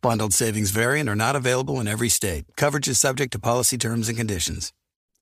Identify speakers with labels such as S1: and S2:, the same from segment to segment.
S1: Bundled savings variant are not available in every state. Coverage is subject to policy terms and conditions.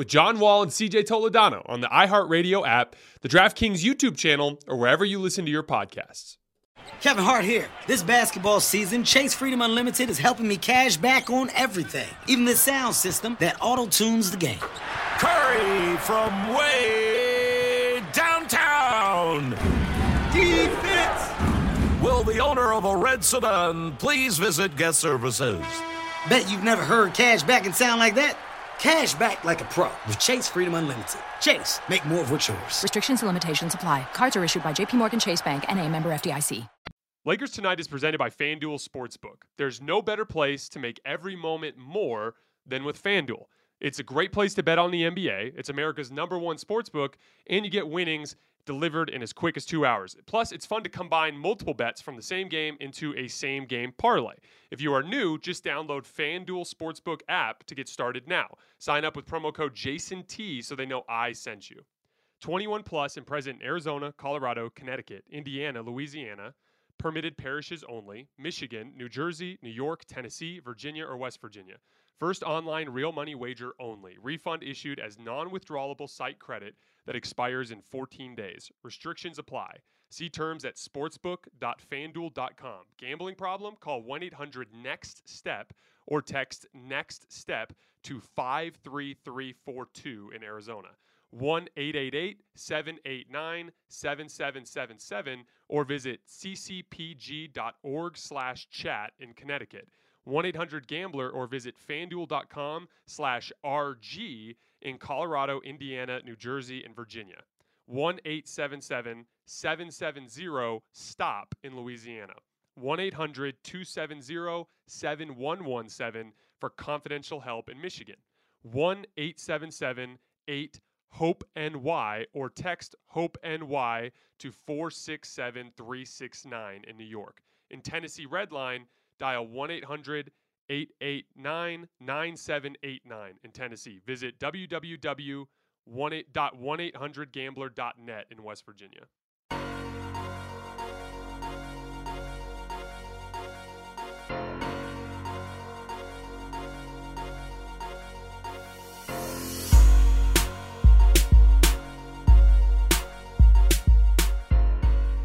S2: with John Wall and CJ Toledano on the iHeartRadio app, the DraftKings YouTube channel, or wherever you listen to your podcasts.
S3: Kevin Hart here. This basketball season, Chase Freedom Unlimited is helping me cash back on everything, even the sound system that auto tunes the game.
S4: Curry from way downtown.
S3: Defense!
S4: Will the owner of a red sedan please visit guest services?
S3: Bet you've never heard cash back and sound like that. Cash back like a pro with Chase Freedom Unlimited. Chase, make more of what's yours.
S5: Restrictions and limitations apply. Cards are issued by JPMorgan Chase Bank and a member FDIC.
S2: Lakers Tonight is presented by FanDuel Sportsbook. There's no better place to make every moment more than with FanDuel. It's a great place to bet on the NBA. It's America's number one sportsbook, and you get winnings delivered in as quick as two hours. Plus, it's fun to combine multiple bets from the same game into a same game parlay. If you are new, just download FanDuel Sportsbook app to get started now. Sign up with promo code JASONT so they know I sent you. 21 plus and present in Arizona, Colorado, Connecticut, Indiana, Louisiana, permitted parishes only, Michigan, New Jersey, New York, Tennessee, Virginia, or West Virginia. First online real money wager only. Refund issued as non withdrawable site credit that expires in 14 days. Restrictions apply. See terms at sportsbook.fanduel.com. Gambling problem? Call 1 800 NEXT STEP or text NEXT STEP to 53342 in Arizona. 1 888 789 7777 or visit ccpg.org slash chat in Connecticut. 1-800-GAMBLER or visit fanduel.com slash RG in Colorado, Indiana, New Jersey, and Virginia. 1-877-770-STOP in Louisiana. 1-800-270-7117 for confidential help in Michigan. 1-877-8-HOPE-NY or text HOPE-NY to 467-369 in New York. In Tennessee Redline, dial 1 800 889 9789 in Tennessee. Visit www.1800gambler.net in West Virginia.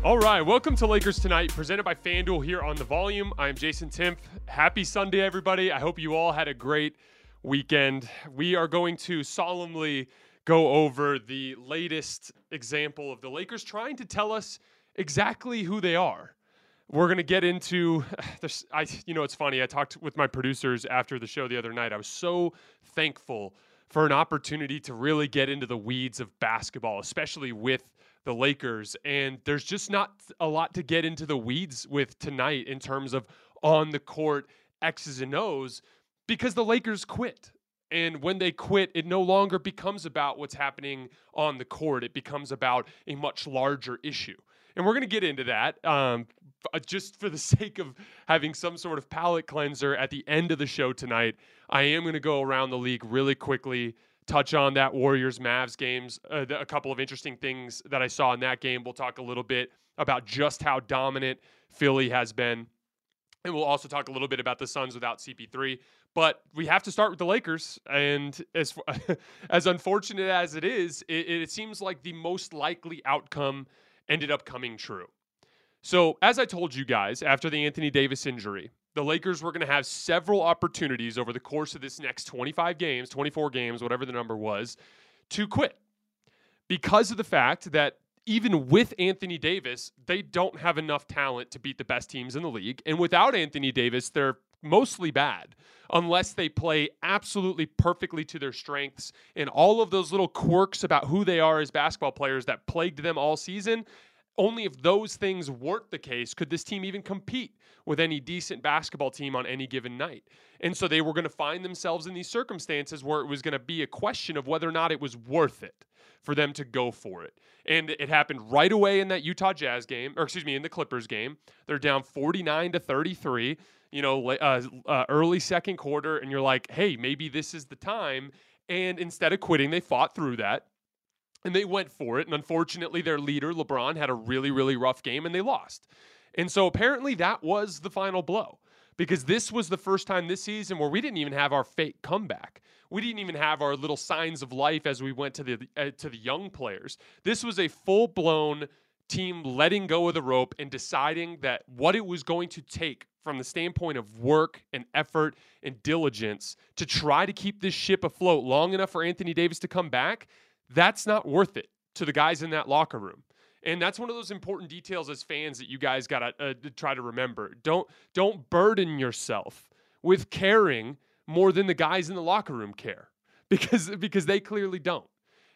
S2: All right, welcome to Lakers Tonight, presented by FanDuel here on The Volume. I'm Jason Timpf. Happy Sunday, everybody. I hope you all had a great weekend. We are going to solemnly go over the latest example of the Lakers trying to tell us exactly who they are. We're going to get into this. I, you know, it's funny. I talked with my producers after the show the other night. I was so thankful for an opportunity to really get into the weeds of basketball, especially with the Lakers. And there's just not a lot to get into the weeds with tonight in terms of on the court X's and O's because the Lakers quit. And when they quit, it no longer becomes about what's happening on the court. It becomes about a much larger issue. And we're going to get into that um, just for the sake of having some sort of palate cleanser at the end of the show tonight. I am going to go around the league really quickly, touch on that Warriors Mavs games, uh, a couple of interesting things that I saw in that game. We'll talk a little bit about just how dominant Philly has been. And we'll also talk a little bit about the Suns without CP3. But we have to start with the Lakers. And as, as unfortunate as it is, it, it seems like the most likely outcome ended up coming true. So, as I told you guys after the Anthony Davis injury, the Lakers were going to have several opportunities over the course of this next 25 games, 24 games, whatever the number was, to quit. because of the fact that even with Anthony Davis, they don't have enough talent to beat the best teams in the league. And without Anthony Davis, they're mostly bad unless they play absolutely perfectly to their strengths and all of those little quirks about who they are as basketball players that plagued them all season. Only if those things weren't the case could this team even compete with any decent basketball team on any given night. And so they were going to find themselves in these circumstances where it was going to be a question of whether or not it was worth it for them to go for it. And it happened right away in that Utah Jazz game, or excuse me, in the Clippers game. They're down 49 to 33, you know, uh, uh, early second quarter, and you're like, hey, maybe this is the time. And instead of quitting, they fought through that and they went for it. And unfortunately, their leader, LeBron, had a really, really rough game and they lost. And so apparently that was the final blow because this was the first time this season where we didn't even have our fake comeback we didn't even have our little signs of life as we went to the uh, to the young players. This was a full blown team letting go of the rope and deciding that what it was going to take from the standpoint of work and effort and diligence to try to keep this ship afloat long enough for Anthony Davis to come back, that's not worth it to the guys in that locker room. And that's one of those important details as fans that you guys got to uh, try to remember. Don't don't burden yourself with caring more than the guys in the locker room care because because they clearly don't.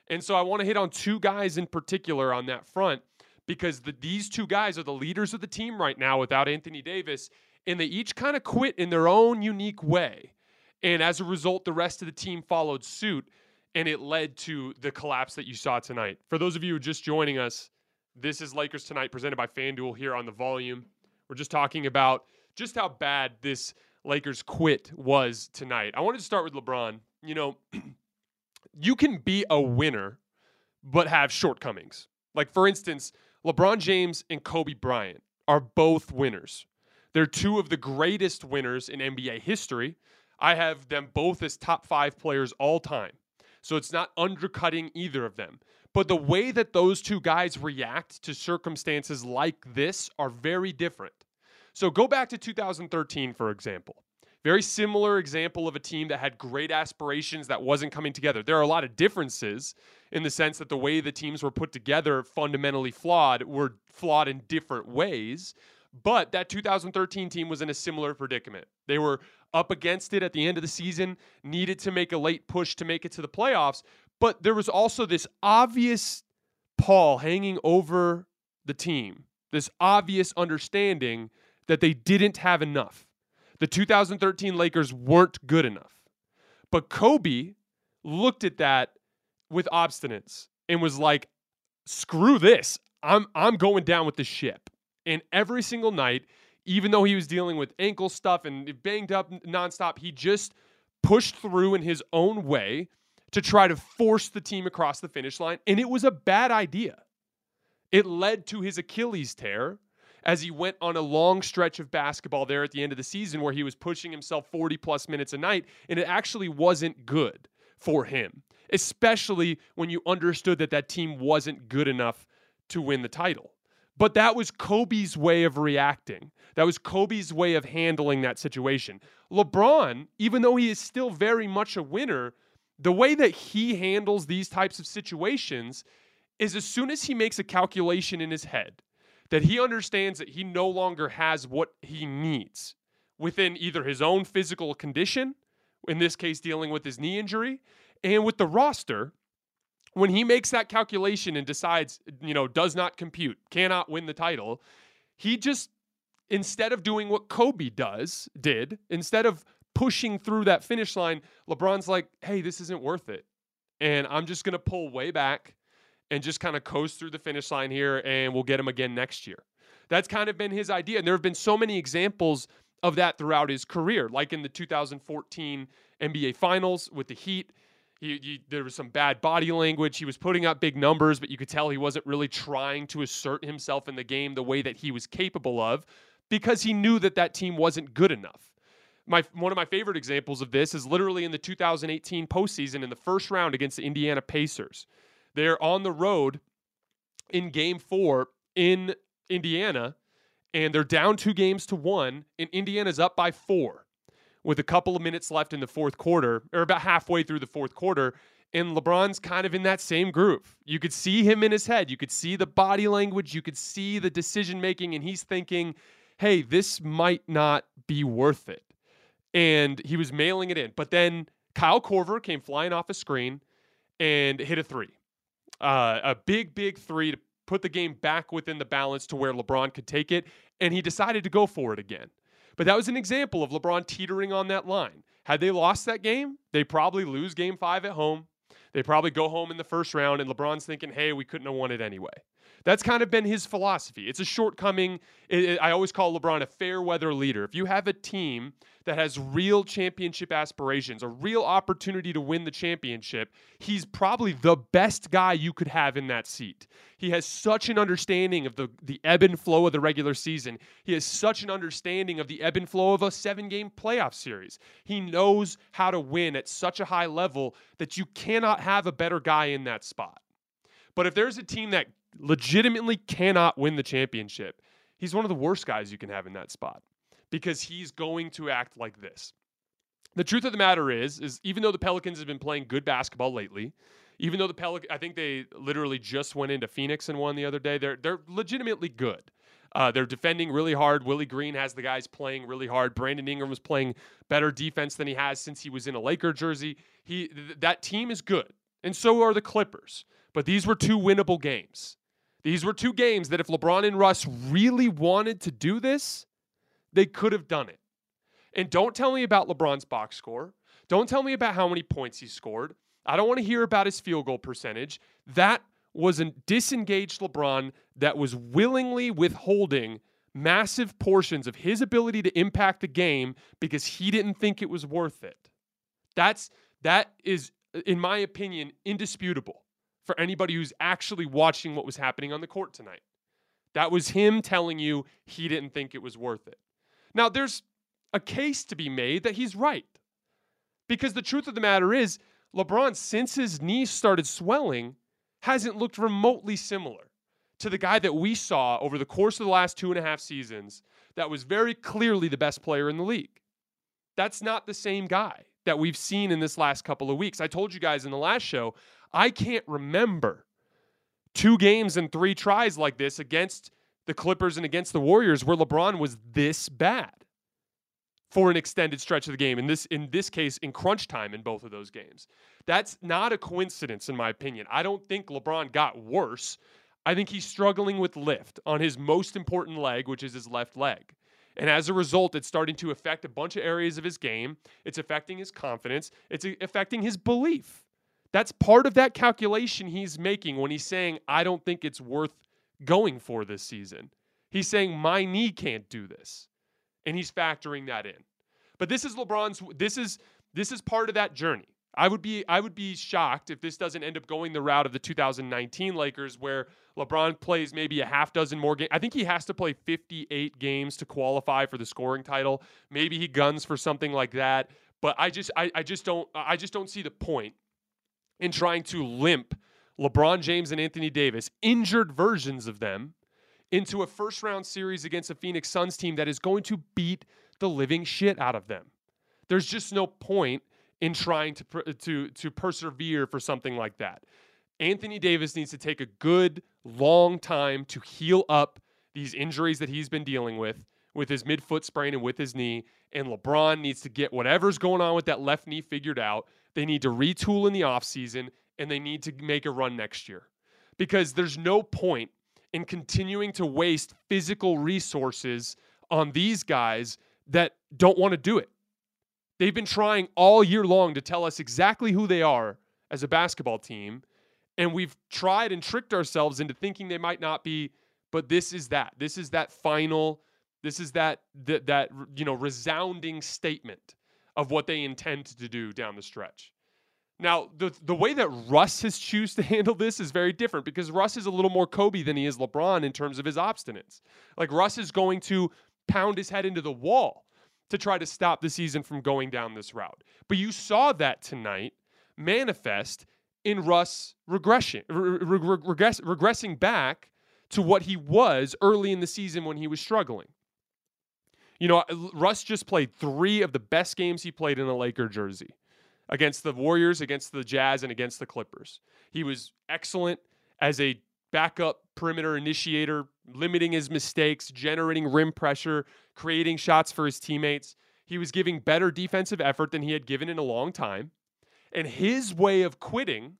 S2: And so I want to hit on two guys in particular on that front because the, these two guys are the leaders of the team right now without Anthony Davis and they each kind of quit in their own unique way. And as a result the rest of the team followed suit and it led to the collapse that you saw tonight. For those of you just joining us, this is Lakers Tonight presented by FanDuel here on the volume. We're just talking about just how bad this Lakers quit was tonight. I wanted to start with LeBron. You know, you can be a winner, but have shortcomings. Like, for instance, LeBron James and Kobe Bryant are both winners. They're two of the greatest winners in NBA history. I have them both as top five players all time. So it's not undercutting either of them. But the way that those two guys react to circumstances like this are very different. So go back to 2013, for example. Very similar example of a team that had great aspirations that wasn't coming together. There are a lot of differences in the sense that the way the teams were put together, fundamentally flawed, were flawed in different ways. But that 2013 team was in a similar predicament. They were up against it at the end of the season, needed to make a late push to make it to the playoffs. But there was also this obvious pall hanging over the team, this obvious understanding that they didn't have enough. The 2013 Lakers weren't good enough. But Kobe looked at that with obstinance and was like, screw this. I'm I'm going down with the ship. And every single night, even though he was dealing with ankle stuff and banged up nonstop, he just pushed through in his own way to try to force the team across the finish line. And it was a bad idea. It led to his Achilles tear, as he went on a long stretch of basketball there at the end of the season where he was pushing himself 40 plus minutes a night, and it actually wasn't good for him, especially when you understood that that team wasn't good enough to win the title. But that was Kobe's way of reacting. That was Kobe's way of handling that situation. LeBron, even though he is still very much a winner, the way that he handles these types of situations is as soon as he makes a calculation in his head that he understands that he no longer has what he needs within either his own physical condition, in this case, dealing with his knee injury, and with the roster. When he makes that calculation and decides, you know, does not compute, cannot win the title, he just, instead of doing what Kobe does, did, instead of pushing through that finish line, LeBron's like, hey, this isn't worth it. And I'm just going to pull way back and just kind of coast through the finish line here and we'll get him again next year. That's kind of been his idea. And there have been so many examples of that throughout his career, like in the 2014 NBA Finals with the Heat. He, he, there was some bad body language. He was putting up big numbers, but you could tell he wasn't really trying to assert himself in the game the way that he was capable of because he knew that that team wasn't good enough. My, one of my favorite examples of this is literally in the 2018 postseason in the first round against the Indiana Pacers. They're on the road in game four in Indiana, and they're down two games to one, and Indiana's up by four with a couple of minutes left in the fourth quarter, or about halfway through the fourth quarter. And LeBron's kind of in that same groove. You could see him in his head. You could see the body language. You could see the decision making. And he's thinking, hey, this might not be worth it. And he was mailing it in. But then Kyle Korver came flying off a screen and hit a three. Uh, a big, big three to put the game back within the balance to where LeBron could take it. And he decided to go for it again. But that was an example of LeBron teetering on that line. Had they lost that game, they probably lose game five at home. They probably go home in the first round, and LeBron's thinking, hey, we couldn't have won it anyway. That's kind of been his philosophy. It's a shortcoming. It, it, I always call LeBron a fair weather leader. If you have a team that has real championship aspirations, a real opportunity to win the championship, he's probably the best guy you could have in that seat. He has such an understanding of the, the ebb and flow of the regular season. He has such an understanding of the ebb and flow of a seven game playoff series. He knows how to win at such a high level that you cannot have a better guy in that spot. But if there's a team that legitimately cannot win the championship, he's one of the worst guys you can have in that spot because he's going to act like this. The truth of the matter is, is even though the Pelicans have been playing good basketball lately, even though the Pelicans, I think they literally just went into Phoenix and won the other day. They're they're legitimately good. Uh, they're defending really hard. Willie Green has the guys playing really hard. Brandon Ingram was playing better defense than he has since he was in a Laker jersey. He th- that team is good, and so are the Clippers. But these were two winnable games. These were two games that if LeBron and Russ really wanted to do this, they could have done it. And don't tell me about LeBron's box score. Don't tell me about how many points he scored. I don't want to hear about his field goal percentage. That was a disengaged LeBron that was willingly withholding massive portions of his ability to impact the game because he didn't think it was worth it. That's that is in my opinion indisputable for anybody who's actually watching what was happening on the court tonight. That was him telling you he didn't think it was worth it. Now, there's a case to be made that he's right. Because the truth of the matter is, LeBron, since his knees started swelling, hasn't looked remotely similar to the guy that we saw over the course of the last two and a half seasons that was very clearly the best player in the league. That's not the same guy that we've seen in this last couple of weeks. I told you guys in the last show, I can't remember two games and three tries like this against the Clippers and against the Warriors where LeBron was this bad for an extended stretch of the game. In this in this case, in crunch time in both of those games. That's not a coincidence, in my opinion. I don't think LeBron got worse. I think he's struggling with lift on his most important leg, which is his left leg. And as a result, it's starting to affect a bunch of areas of his game. It's affecting his confidence. It's affecting his belief. That's part of that calculation he's making when he's saying, I don't think it's worth going for this season. He's saying, my knee can't do this. And he's factoring that in. But this is LeBron's this is this is part of that journey. I would be I would be shocked if this doesn't end up going the route of the 2019 Lakers where LeBron plays maybe a half dozen more games. I think he has to play 58 games to qualify for the scoring title. Maybe he guns for something like that, but I just I, I just don't I just don't see the point in trying to limp LeBron James and Anthony Davis, injured versions of them, into a first round series against a Phoenix Suns team that is going to beat the living shit out of them. There's just no point in trying to to to persevere for something like that. Anthony Davis needs to take a good long time to heal up these injuries that he's been dealing with with his midfoot sprain and with his knee and LeBron needs to get whatever's going on with that left knee figured out they need to retool in the offseason and they need to make a run next year because there's no point in continuing to waste physical resources on these guys that don't want to do it. They've been trying all year long to tell us exactly who they are as a basketball team. And we've tried and tricked ourselves into thinking they might not be, but this is that. This is that final, this is that that, that you know resounding statement of what they intend to do down the stretch. Now, the the way that Russ has choose to handle this is very different because Russ is a little more Kobe than he is LeBron in terms of his obstinance. Like Russ is going to pound his head into the wall to try to stop the season from going down this route. But you saw that tonight manifest in Russ regression, regress, regressing back to what he was early in the season when he was struggling. You know, Russ just played three of the best games he played in a Laker jersey against the Warriors, against the Jazz, and against the Clippers. He was excellent as a backup perimeter initiator, limiting his mistakes, generating rim pressure, creating shots for his teammates. He was giving better defensive effort than he had given in a long time. And his way of quitting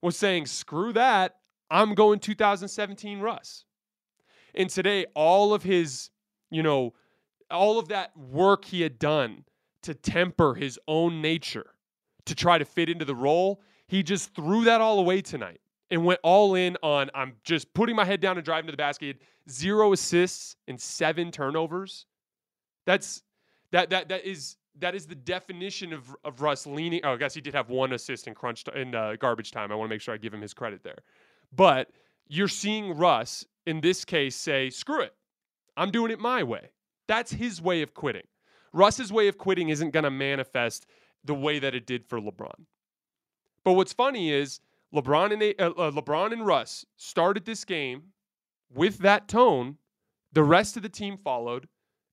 S2: was saying, screw that. I'm going 2017 Russ. And today, all of his, you know, all of that work he had done to temper his own nature to try to fit into the role, he just threw that all away tonight and went all in on I'm just putting my head down and driving to the basket. Zero assists and seven turnovers. That's that that that is that is the definition of of Russ leaning. Oh, I guess he did have one assist in crunch in uh, garbage time. I want to make sure I give him his credit there. But you're seeing Russ in this case say, "Screw it, I'm doing it my way." That's his way of quitting. Russ's way of quitting isn't going to manifest the way that it did for LeBron. But what's funny is LeBron and uh, uh, LeBron and Russ started this game with that tone. The rest of the team followed,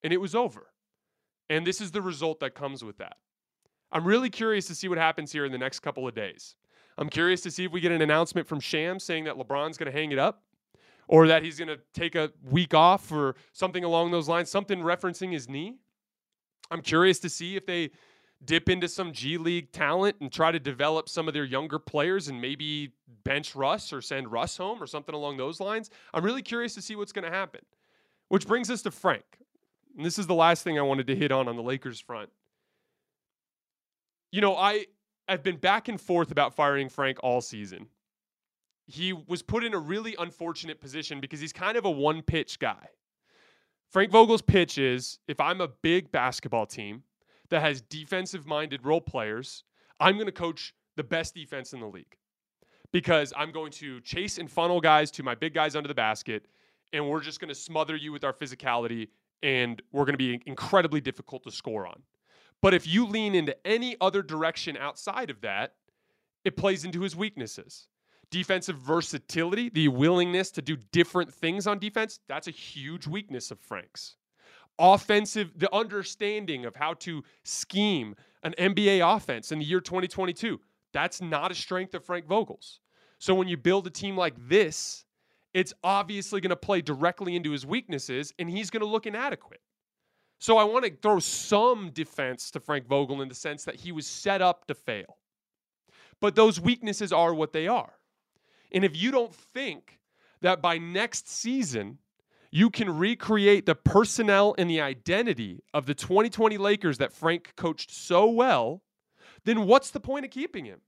S2: and it was over. And this is the result that comes with that. I'm really curious to see what happens here in the next couple of days. I'm curious to see if we get an announcement from Sham saying that LeBron's going to hang it up or that he's going to take a week off or something along those lines, something referencing his knee. I'm curious to see if they dip into some G League talent and try to develop some of their younger players and maybe bench Russ or send Russ home or something along those lines. I'm really curious to see what's going to happen. Which brings us to Frank. And this is the last thing I wanted to hit on on the Lakers front. You know, I have been back and forth about firing Frank all season. He was put in a really unfortunate position because he's kind of a one pitch guy. Frank Vogel's pitch is if I'm a big basketball team that has defensive minded role players, I'm going to coach the best defense in the league because I'm going to chase and funnel guys to my big guys under the basket, and we're just going to smother you with our physicality, and we're going to be incredibly difficult to score on. But if you lean into any other direction outside of that, it plays into his weaknesses. Defensive versatility, the willingness to do different things on defense, that's a huge weakness of Frank's. Offensive, the understanding of how to scheme an NBA offense in the year 2022, that's not a strength of Frank Vogel's. So when you build a team like this, it's obviously going to play directly into his weaknesses and he's going to look inadequate. So I want to throw some defense to Frank Vogel in the sense that he was set up to fail. But those weaknesses are what they are. And if you don't think that by next season, you can recreate the personnel and the identity of the 2020 Lakers that Frank coached so well, then what's the point of keeping him?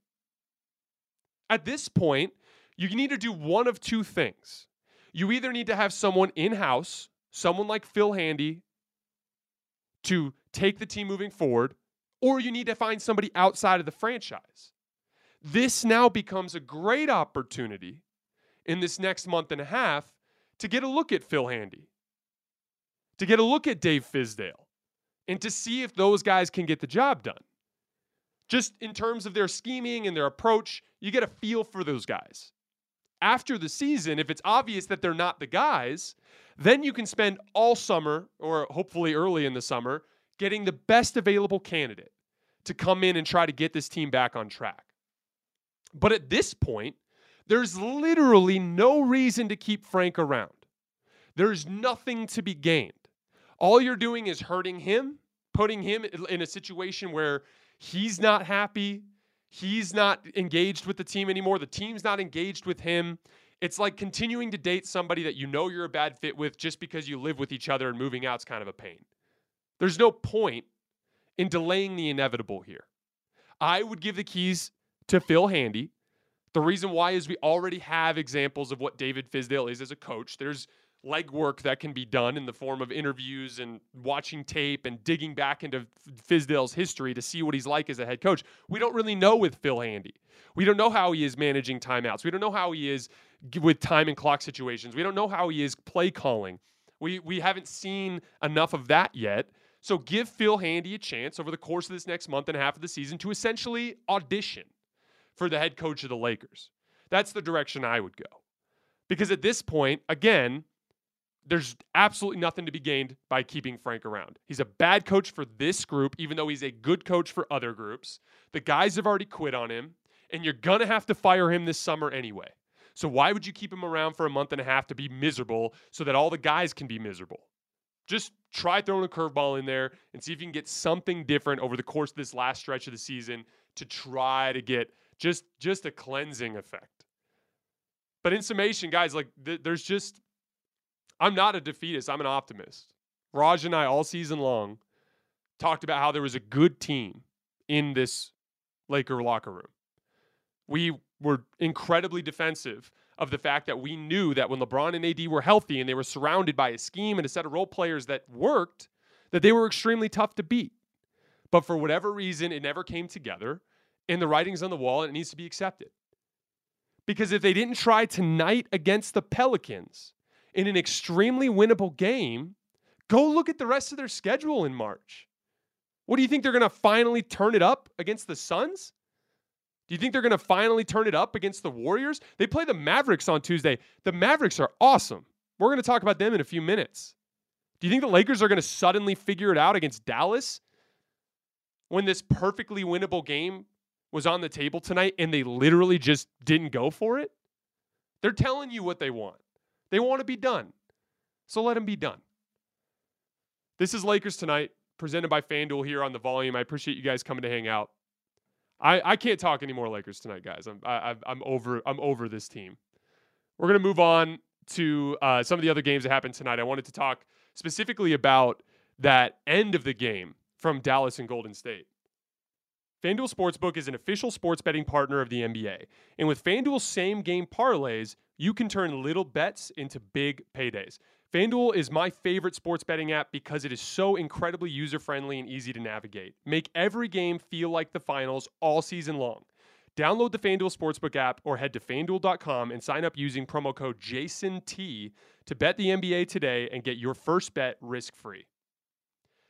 S2: At this point, you need to do one of two things. You either need to have someone in house, someone like Phil Handy, to take the team moving forward, or you need to find somebody outside of the franchise. This now becomes a great opportunity in this next month and a half to get a look at Phil Handy, to get a look at Dave Fizdale, and to see if those guys can get the job done. Just in terms of their scheming and their approach, you get a feel for those guys. After the season, if it's obvious that they're not the guys, then you can spend all summer, or hopefully early in the summer, getting the best available candidate to come in and try to get this team back on track. But at this point, there's literally no reason to keep Frank around. There's nothing to be gained. All you're doing is hurting him, putting him in a situation where he's not happy, he's not engaged with the team anymore, the team's not engaged with him. It's like continuing to date somebody that you know you're a bad fit with just because you live with each other and moving out's kind of a pain. There's no point in delaying the inevitable here. I would give the keys to Phil Handy. The reason why is we already have examples of what David Fizdale is as a coach. There's legwork that can be done in the form of interviews and watching tape and digging back into Fizdale's history to see what he's like as a head coach. We don't really know with Phil Handy. We don't know how he is managing timeouts. We don't know how he is with time and clock situations. We don't know how he is play calling. We we haven't seen enough of that yet. So give Phil Handy a chance over the course of this next month and a half of the season to essentially audition for the head coach of the Lakers. That's the direction I would go. Because at this point, again, there's absolutely nothing to be gained by keeping Frank around. He's a bad coach for this group, even though he's a good coach for other groups. The guys have already quit on him, and you're going to have to fire him this summer anyway. So why would you keep him around for a month and a half to be miserable so that all the guys can be miserable? Just try throwing a curveball in there and see if you can get something different over the course of this last stretch of the season to try to get just just a cleansing effect. But in summation, guys, like th- there's just I'm not a defeatist. I'm an optimist. Raj and I all season long talked about how there was a good team in this Laker locker room. We were incredibly defensive of the fact that we knew that when LeBron and AD were healthy and they were surrounded by a scheme and a set of role players that worked, that they were extremely tough to beat. But for whatever reason, it never came together. And the writing's on the wall and it needs to be accepted. Because if they didn't try tonight against the Pelicans in an extremely winnable game, go look at the rest of their schedule in March. What do you think they're going to finally turn it up against the Suns? Do you think they're going to finally turn it up against the Warriors? They play the Mavericks on Tuesday. The Mavericks are awesome. We're going to talk about them in a few minutes. Do you think the Lakers are going to suddenly figure it out against Dallas when this perfectly winnable game was on the table tonight and they literally just didn't go for it? They're telling you what they want. They want to be done. So let them be done. This is Lakers Tonight, presented by FanDuel here on the volume. I appreciate you guys coming to hang out. I, I can't talk anymore Lakers tonight, guys. I'm I, I'm over I'm over this team. We're gonna move on to uh, some of the other games that happened tonight. I wanted to talk specifically about that end of the game from Dallas and Golden State. FanDuel Sportsbook is an official sports betting partner of the NBA. And with FanDuel's same game parlays, you can turn little bets into big paydays. FanDuel is my favorite sports betting app because it is so incredibly user friendly and easy to navigate. Make every game feel like the finals all season long. Download the FanDuel Sportsbook app or head to fanduel.com and sign up using promo code JASONT to bet the NBA today and get your first bet risk free.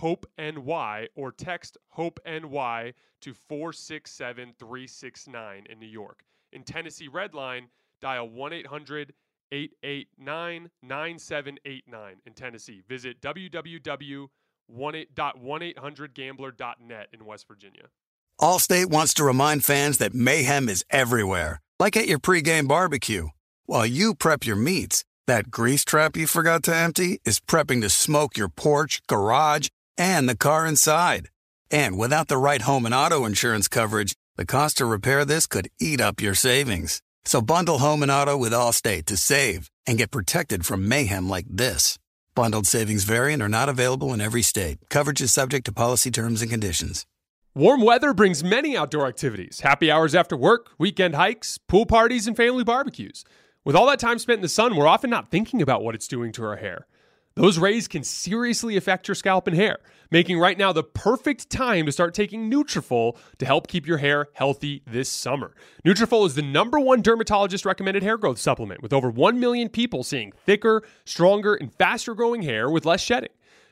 S2: 1-877-8-HOPE-NY or text HOPE-NY to 467-369 in New York. In Tennessee Redline, Dial 1 800 889 9789 in Tennessee. Visit www.1800gambler.net in West Virginia.
S1: Allstate wants to remind fans that mayhem is everywhere, like at your pregame barbecue. While you prep your meats, that grease trap you forgot to empty is prepping to smoke your porch, garage, and the car inside. And without the right home and auto insurance coverage, the cost to repair this could eat up your savings. So bundle home and auto with Allstate to save and get protected from mayhem like this. Bundled savings variant are not available in every state. Coverage is subject to policy terms and conditions.
S2: Warm weather brings many outdoor activities happy hours after work, weekend hikes, pool parties, and family barbecues. With all that time spent in the sun, we're often not thinking about what it's doing to our hair. Those rays can seriously affect your scalp and hair, making right now the perfect time to start taking Nutrafol to help keep your hair healthy this summer. Nutrafol is the number one dermatologist recommended hair growth supplement, with over 1 million people seeing thicker, stronger, and faster growing hair with less shedding.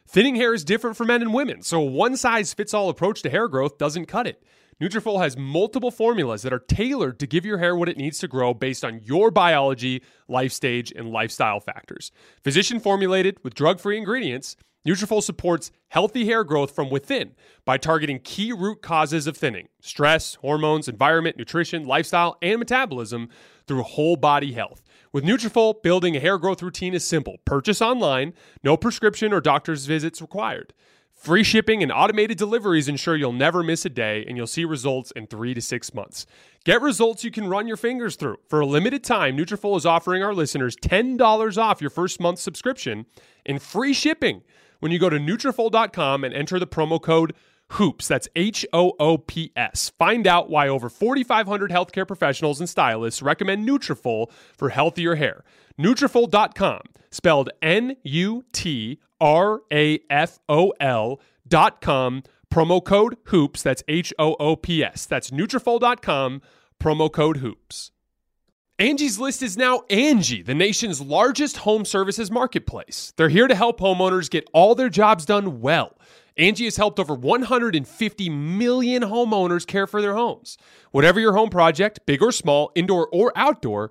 S2: Thinning hair is different for men and women, so a one size fits all approach to hair growth doesn't cut it. Nutrafol has multiple formulas that are tailored to give your hair what it needs to grow based on your biology, life stage, and lifestyle factors. Physician formulated with drug-free ingredients, Nutrafol supports healthy hair growth from within by targeting key root causes of thinning: stress, hormones, environment, nutrition, lifestyle, and metabolism through whole body health. With Nutrafol, building a hair growth routine is simple. Purchase online, no prescription or doctor's visits required. Free shipping and automated deliveries ensure you'll never miss a day and you'll see results in 3 to 6 months. Get results you can run your fingers through. For a limited time, Nutrafol is offering our listeners $10 off your first month subscription and free shipping when you go to Nutrafol.com and enter the promo code HOOPS. That's H O O P S. Find out why over 4,500 healthcare professionals and stylists recommend Nutrafol for healthier hair. Nutrafol.com, spelled N U T R A F O L dot com, promo code HOOPS. That's H O O P S. That's Nutrafol.com, promo code HOOPS. Angie's List is now Angie, the nation's largest home services marketplace. They're here to help homeowners get all their jobs done well. Angie has helped over 150 million homeowners care for their homes. Whatever your home project, big or small, indoor or outdoor,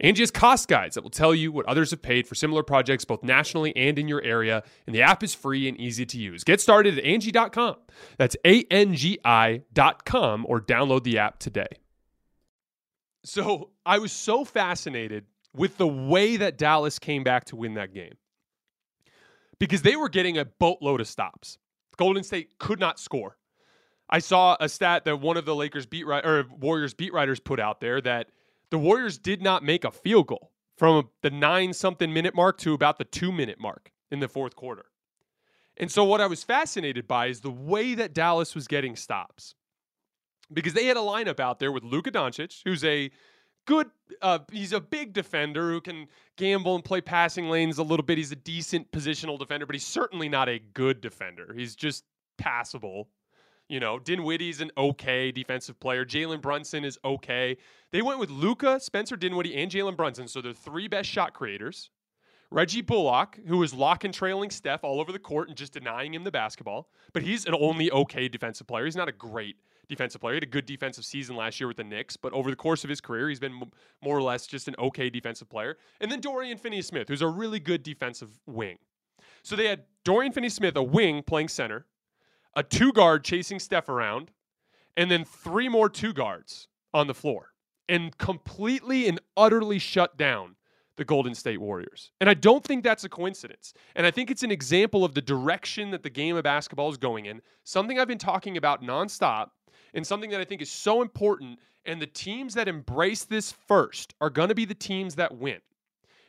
S2: Angie has cost guides that will tell you what others have paid for similar projects both nationally and in your area, and the app is free and easy to use. Get started at Angie.com. That's A-N-G-I dot com or download the app today. So I was so fascinated with the way that Dallas came back to win that game. Because they were getting a boatload of stops. Golden State could not score. I saw a stat that one of the Lakers beat or Warriors beat writers put out there that – the Warriors did not make a field goal from the nine something minute mark to about the two minute mark in the fourth quarter. And so, what I was fascinated by is the way that Dallas was getting stops. Because they had a lineup out there with Luka Doncic, who's a good, uh, he's a big defender who can gamble and play passing lanes a little bit. He's a decent positional defender, but he's certainly not a good defender. He's just passable you know, Dinwiddie's an okay defensive player. Jalen Brunson is okay. They went with Luka, Spencer Dinwiddie, and Jalen Brunson. So they're three best shot creators. Reggie Bullock, who was lock and trailing Steph all over the court and just denying him the basketball, but he's an only okay defensive player. He's not a great defensive player. He had a good defensive season last year with the Knicks, but over the course of his career, he's been more or less just an okay defensive player. And then Dorian Finney Smith, who's a really good defensive wing. So they had Dorian Finney Smith, a wing playing center, a two guard chasing Steph around, and then three more two guards on the floor and completely and utterly shut down the Golden State Warriors. And I don't think that's a coincidence. And I think it's an example of the direction that the game of basketball is going in, something I've been talking about nonstop, and something that I think is so important. And the teams that embrace this first are going to be the teams that win.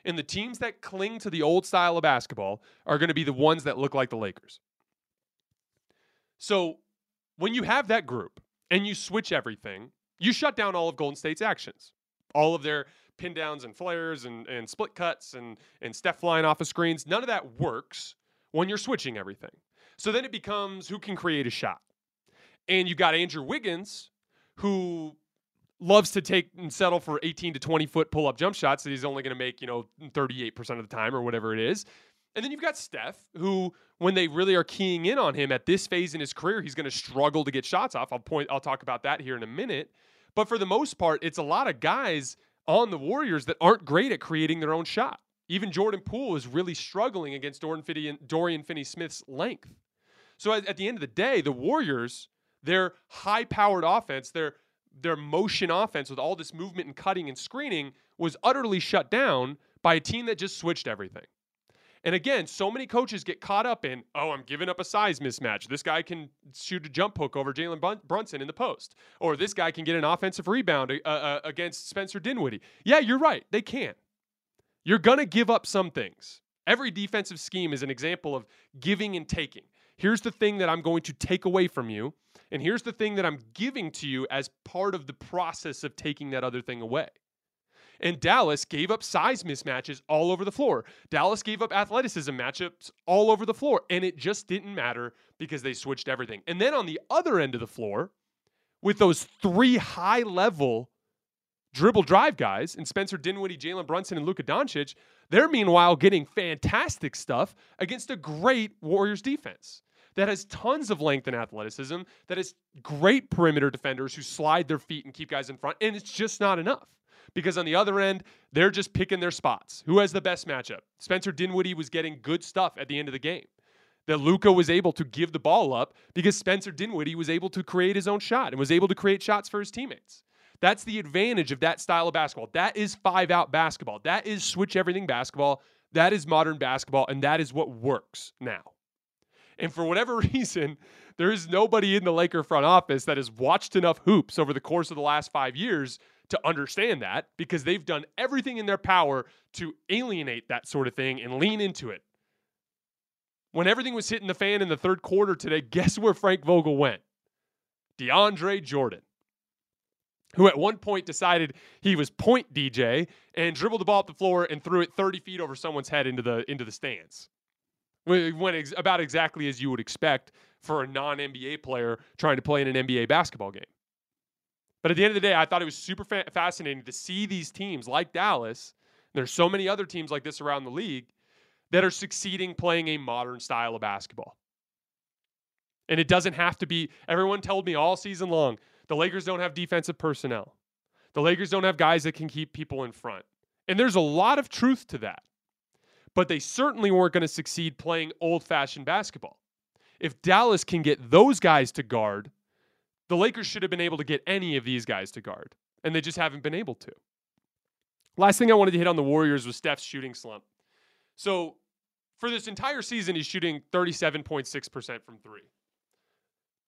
S2: And the teams that cling to the old style of basketball are going to be the ones that look like the Lakers. So when you have that group and you switch everything, you shut down all of Golden State's actions, all of their pin downs and flares and, and split cuts and, and Steph flying off of screens. None of that works when you're switching everything. So then it becomes who can create a shot. And you got Andrew Wiggins, who loves to take and settle for 18 to 20 foot pull up jump shots that he's only going to make, you know, 38% of the time or whatever it is. And then you've got Steph, who, when they really are keying in on him at this phase in his career, he's going to struggle to get shots off. I'll point. I'll talk about that here in a minute. But for the most part, it's a lot of guys on the Warriors that aren't great at creating their own shot. Even Jordan Poole is really struggling against Dorian Finney, Dorian Finney-Smith's length. So at, at the end of the day, the Warriors, their high-powered offense, their their motion offense with all this movement and cutting and screening was utterly shut down by a team that just switched everything. And again, so many coaches get caught up in, oh, I'm giving up a size mismatch. This guy can shoot a jump hook over Jalen Brunson in the post, or this guy can get an offensive rebound uh, uh, against Spencer Dinwiddie. Yeah, you're right. They can. You're going to give up some things. Every defensive scheme is an example of giving and taking. Here's the thing that I'm going to take away from you, And here's the thing that I'm giving to you as part of the process of taking that other thing away. And Dallas gave up size mismatches all over the floor. Dallas gave up athleticism matchups all over the floor. And it just didn't matter because they switched everything. And then on the other end of the floor, with those three high level dribble drive guys and Spencer Dinwiddie, Jalen Brunson, and Luka Doncic, they're meanwhile getting fantastic stuff against a great Warriors defense that has tons of length and athleticism, that has great perimeter defenders who slide their feet and keep guys in front, and it's just not enough. Because on the other end, they're just picking their spots. Who has the best matchup? Spencer Dinwiddie was getting good stuff at the end of the game. That Luka was able to give the ball up because Spencer Dinwiddie was able to create his own shot and was able to create shots for his teammates. That's the advantage of that style of basketball. That is five out basketball. That is switch everything basketball. That is modern basketball, and that is what works now. And for whatever reason, there is nobody in the Laker front office that has watched enough hoops over the course of the last five years to understand that because they've done everything in their power to alienate that sort of thing and lean into it. When everything was hitting the fan in the third quarter today, guess where Frank Vogel went? DeAndre Jordan who at one point decided he was point DJ and dribbled the ball up the floor and threw it 30 feet over someone's head into the into the stands. Went ex- about exactly as you would expect for a non NBA player trying to play in an NBA basketball game. But at the end of the day, I thought it was super fa- fascinating to see these teams like Dallas. There's so many other teams like this around the league that are succeeding playing a modern style of basketball. And it doesn't have to be, everyone told me all season long, the Lakers don't have defensive personnel. The Lakers don't have guys that can keep people in front. And there's a lot of truth to that. But they certainly weren't going to succeed playing old fashioned basketball. If Dallas can get those guys to guard, the Lakers should have been able to get any of these guys to guard. And they just haven't been able to. Last thing I wanted to hit on the Warriors was Steph's shooting slump. So for this entire season, he's shooting 37.6% from three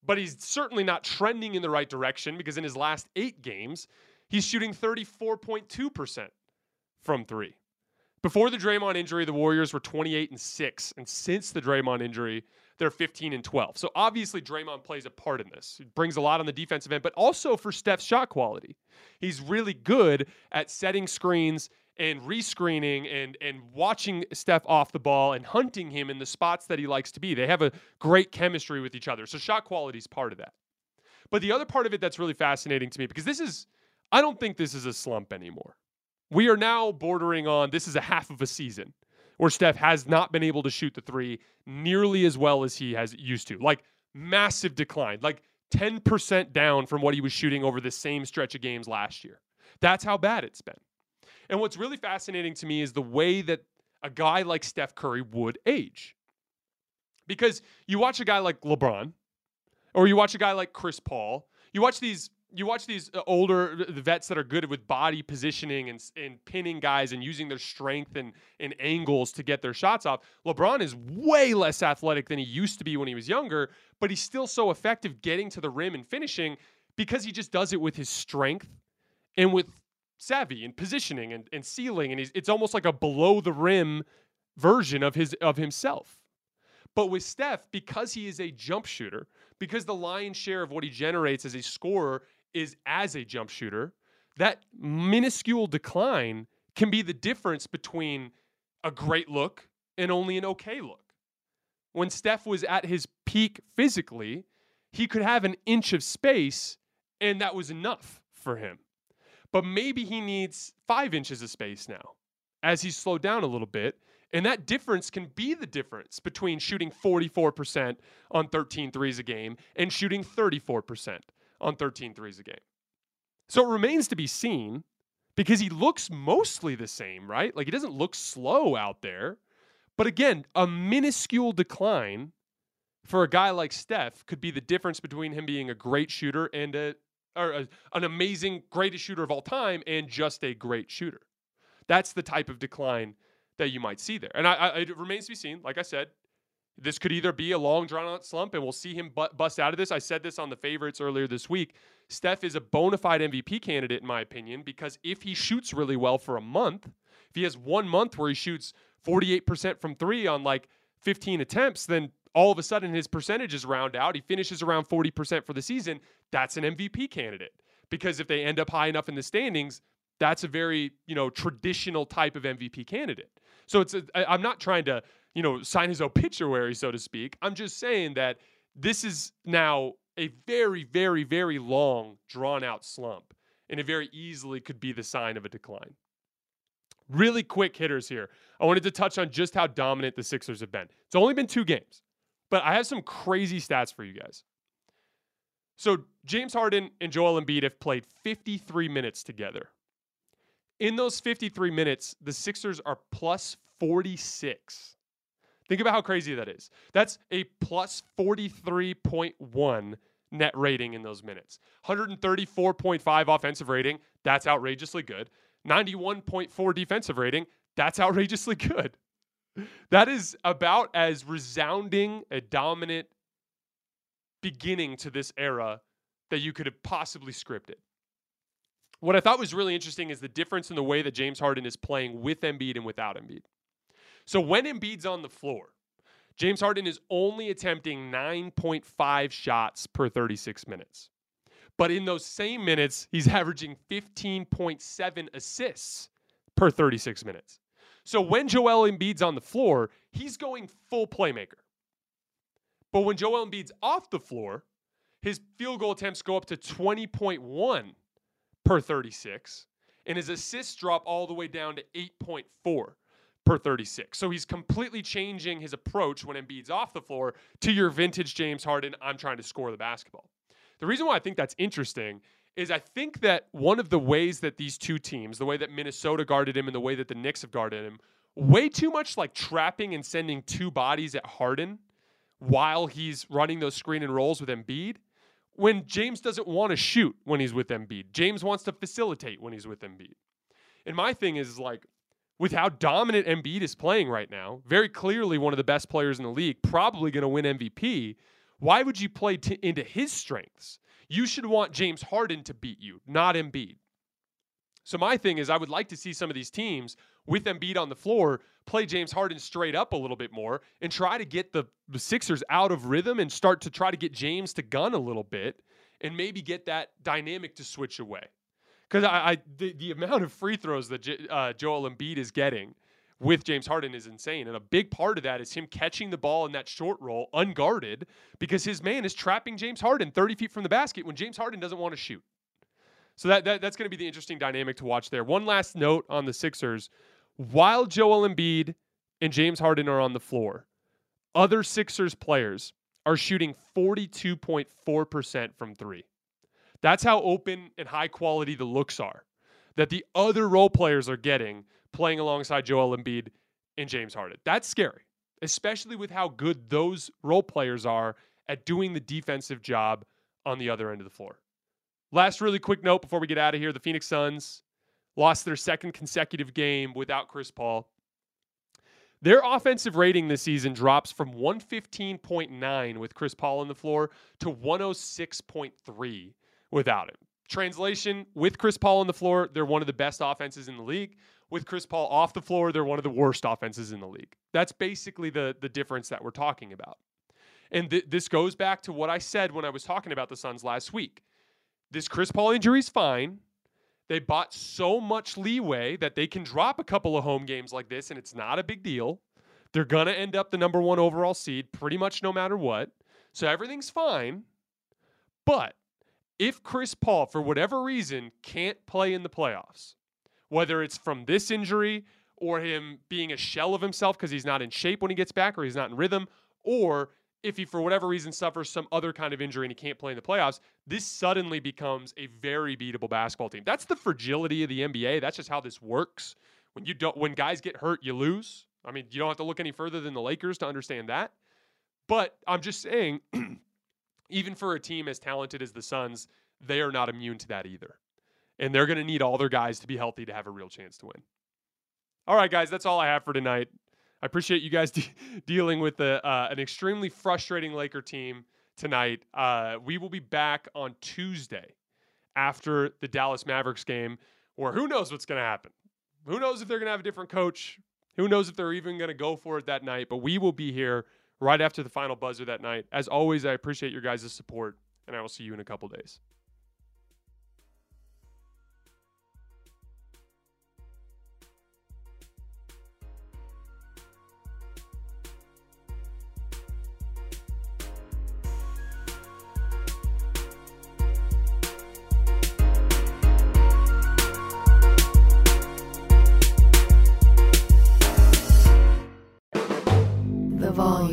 S2: but he's certainly not trending in the right direction because in his last eight games, he's shooting 34.2% from three. Before the Draymond injury, the Warriors were 28 and 6. And since the Draymond injury, they're 15 and 12. So obviously, Draymond plays a part in this. He brings a lot on the defensive end, but also for Steph's shot quality. He's really good at setting screens and rescreening and and watching Steph off the ball and hunting him in the spots that he likes to be. They have a great chemistry with each other. So shot quality is part of that. But the other part of it that's really fascinating to me because this is I don't think this is a slump anymore. We are now bordering on this is a half of a season where Steph has not been able to shoot the 3 nearly as well as he has used to. Like massive decline. Like 10% down from what he was shooting over the same stretch of games last year. That's how bad it's been. And what's really fascinating to me is the way that a guy like Steph Curry would age. Because you watch a guy like LeBron, or you watch a guy like Chris Paul, you watch these you watch these uh, older the vets that are good with body positioning and, and pinning guys and using their strength and, and angles to get their shots off. LeBron is way less athletic than he used to be when he was younger, but he's still so effective getting to the rim and finishing because he just does it with his strength and with savvy and positioning and, and sealing, and he's, it's almost like a below the rim version of his of himself. But with Steph, because he is a jump shooter, because the lion's share of what he generates as a scorer is as a jump shooter, that minuscule decline can be the difference between a great look and only an okay look. When Steph was at his peak physically, he could have an inch of space, and that was enough for him. But maybe he needs five inches of space now as he's slowed down a little bit. And that difference can be the difference between shooting 44% on 13 threes a game and shooting 34% on 13 threes a game. So it remains to be seen because he looks mostly the same, right? Like he doesn't look slow out there. But again, a minuscule decline for a guy like Steph could be the difference between him being a great shooter and a or a, an amazing greatest shooter of all time and just a great shooter. That's the type of decline that you might see there. And I, I, it remains to be seen. Like I said, this could either be a long drawn out slump and we'll see him bust out of this. I said this on the favorites earlier this week. Steph is a bona fide MVP candidate, in my opinion, because if he shoots really well for a month, if he has one month where he shoots 48% from three on like 15 attempts, then all of a sudden his percentages round out. He finishes around 40% for the season. That's an MVP candidate because if they end up high enough in the standings, that's a very, you know, traditional type of MVP candidate. So it's, i I'm not trying to, you know, sign his obituary, so to speak. I'm just saying that this is now a very, very, very long, drawn out slump, and it very easily could be the sign of a decline. Really quick hitters here. I wanted to touch on just how dominant the Sixers have been. It's only been two games, but I have some crazy stats for you guys. So, James Harden and Joel Embiid have played 53 minutes together. In those 53 minutes, the Sixers are plus 46. Think about how crazy that is. That's a plus 43.1 net rating in those minutes. 134.5 offensive rating. That's outrageously good. 91.4 defensive rating. That's outrageously good. That is about as resounding a dominant beginning to this era that you could have possibly scripted. What I thought was really interesting is the difference in the way that James Harden is playing with Embiid and without Embiid. So when Embiid's on the floor, James Harden is only attempting 9.5 shots per 36 minutes. But in those same minutes, he's averaging 15.7 assists per 36 minutes. So when Joel Embiid's on the floor, he's going full playmaker. But when Joel Embiid's off the floor, his field goal attempts go up to 20.1 per 36, and his assists drop all the way down to 8.4 per 36. So he's completely changing his approach when Embiid's off the floor to your vintage James Harden, I'm trying to score the basketball. The reason why I think that's interesting is I think that one of the ways that these two teams, the way that Minnesota guarded him and the way that the Knicks have guarded him, way too much like trapping and sending two bodies at Harden while he's running those screen and rolls with Embiid. When James doesn't want to shoot when he's with Embiid, James wants to facilitate when he's with Embiid. And my thing is like, with how dominant Embiid is playing right now, very clearly one of the best players in the league, probably going to win MVP. Why would you play t- into his strengths? You should want James Harden to beat you, not Embiid. So my thing is I would like to see some of these teams with Embiid on the floor play James Harden straight up a little bit more and try to get the, the Sixers out of rhythm and start to try to get James to gun a little bit and maybe get that dynamic to switch away. Because I, I the, the, amount of free throws that J, uh, Joel Embiid is getting with James Harden is insane. And a big part of that is him catching the ball in that short roll unguarded because his man is trapping James Harden 30 feet from the basket when James Harden doesn't want to shoot. So that, that that's going to be the interesting dynamic to watch there. One last note on the Sixers. While Joel Embiid and James Harden are on the floor, other Sixers players are shooting 42.4% from three. That's how open and high quality the looks are that the other role players are getting playing alongside Joel Embiid and James Harden. That's scary, especially with how good those role players are at doing the defensive job on the other end of the floor. Last really quick note before we get out of here the Phoenix Suns lost their second consecutive game without Chris Paul. Their offensive rating this season drops from 115.9 with Chris Paul on the floor to 106.3 without him. Translation with Chris Paul on the floor, they're one of the best offenses in the league with Chris Paul off the floor, they're one of the worst offenses in the league. That's basically the the difference that we're talking about. And th- this goes back to what I said when I was talking about the Suns last week. This Chris Paul injury is fine. They bought so much leeway that they can drop a couple of home games like this, and it's not a big deal. They're going to end up the number one overall seed pretty much no matter what. So everything's fine. But if Chris Paul, for whatever reason, can't play in the playoffs, whether it's from this injury or him being a shell of himself because he's not in shape when he gets back or he's not in rhythm, or if he, for whatever reason, suffers some other kind of injury and he can't play in the playoffs, this suddenly becomes a very beatable basketball team. That's the fragility of the NBA. That's just how this works. When you don't, when guys get hurt, you lose. I mean, you don't have to look any further than the Lakers to understand that. But I'm just saying, even for a team as talented as the Suns, they are not immune to that either and they're going to need all their guys to be healthy to have a real chance to win. All right, guys, that's all I have for tonight. I appreciate you guys de- dealing with the, uh, an extremely frustrating Laker team tonight. Uh, we will be back on Tuesday after the Dallas Mavericks game, where who knows what's going to happen. Who knows if they're going to have a different coach? Who knows if they're even going to go for it that night? But we will be here right after the final buzzer that night. As always, I appreciate your guys' support, and I will see you in a couple days.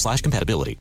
S6: slash compatibility.